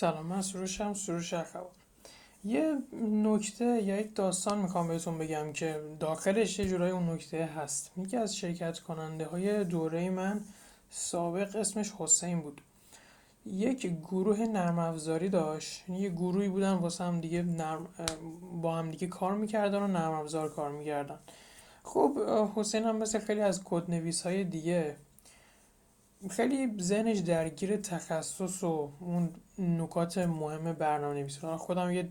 سلام من سروشم سروش اخوان یه نکته یا یک داستان می‌خوام بهتون بگم که داخلش یه جورای اون نکته هست. یکی از شرکت کننده های دوره من سابق اسمش حسین بود. یک گروه نرم افزاری داشت. یه گروهی بودن واسه هم دیگه نرم با هم دیگه کار می‌کردن و نرم افزار کار می‌کردن. خب حسین هم مثل خیلی از کد نویس های دیگه خیلی ذهنش درگیر تخصص و اون نکات مهم برنامه نویسی خودم یه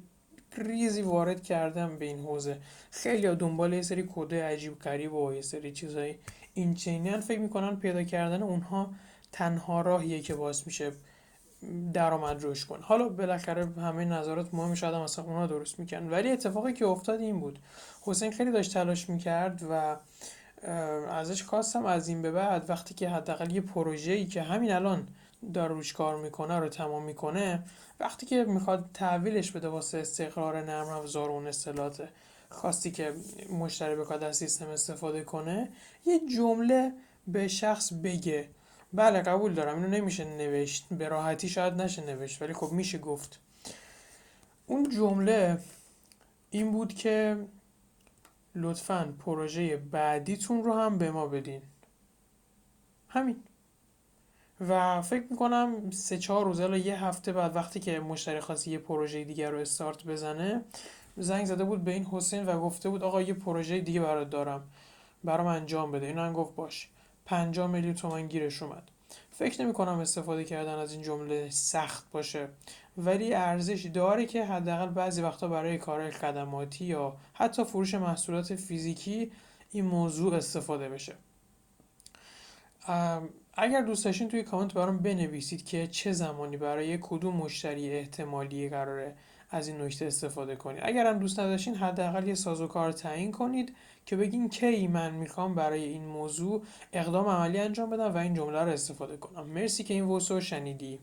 ریزی وارد کردم به این حوزه. خیلی دنبال یه سری کده عجیب غریب و یه سری چیزای این چینی فکر می‌کنن پیدا کردن اونها تنها راهیه که باعث میشه درآمد رشد کن حالا بالاخره همه نظرات مهم شاید هم مثلا اونها درست می‌کنن ولی اتفاقی که افتاد این بود. حسین خیلی داشت تلاش می‌کرد و ازش خواستم از این به بعد وقتی که حداقل یه پروژه‌ای که همین الان داره روش کار می‌کنه رو تمام می‌کنه وقتی که می‌خواد تحویلش بده واسه استقرار نرم افزار اون اصطلاحات خواستی که مشتری بخواد از سیستم استفاده کنه یه جمله به شخص بگه. بله قبول دارم. اینو نمیشه نوشت. به راحتی شاید نشه نوشت ولی خب میشه گفت. اون جمله این بود که لطفا پروژه بعدیتون رو هم به ما بدین. همین. و فکر می‌کنم سه چهار روز الا یه هفته بعد وقتی که مشتری خاصی یه پروژه دیگر رو استارت بزنه زنگ زده بود به این حسین و گفته بود آقا یه پروژه دیگه برات دارم. برام انجام بده. این هم گفت باش. 50 میلیون تومن گیرش اومد. فکر نمی کنم استفاده کردن از این جمله سخت باشه. ولی ارزش داره که حداقل بعضی وقتا برای کار خدماتی یا حتی فروش محصولات فیزیکی این موضوع استفاده بشه. اگر دوست داشتین توی کامنت برام بنویسید که چه زمانی برای کدوم مشتری احتمالی قراره از این نکته استفاده کنید. اگر هم دوست نداشتین حداقل یه سازوکار تعیین کنید که بگین کی من می‌خوام برای این موضوع اقدام عملی انجام بدم و این جمله رو استفاده کنم. مرسی که این وسو شنیدی.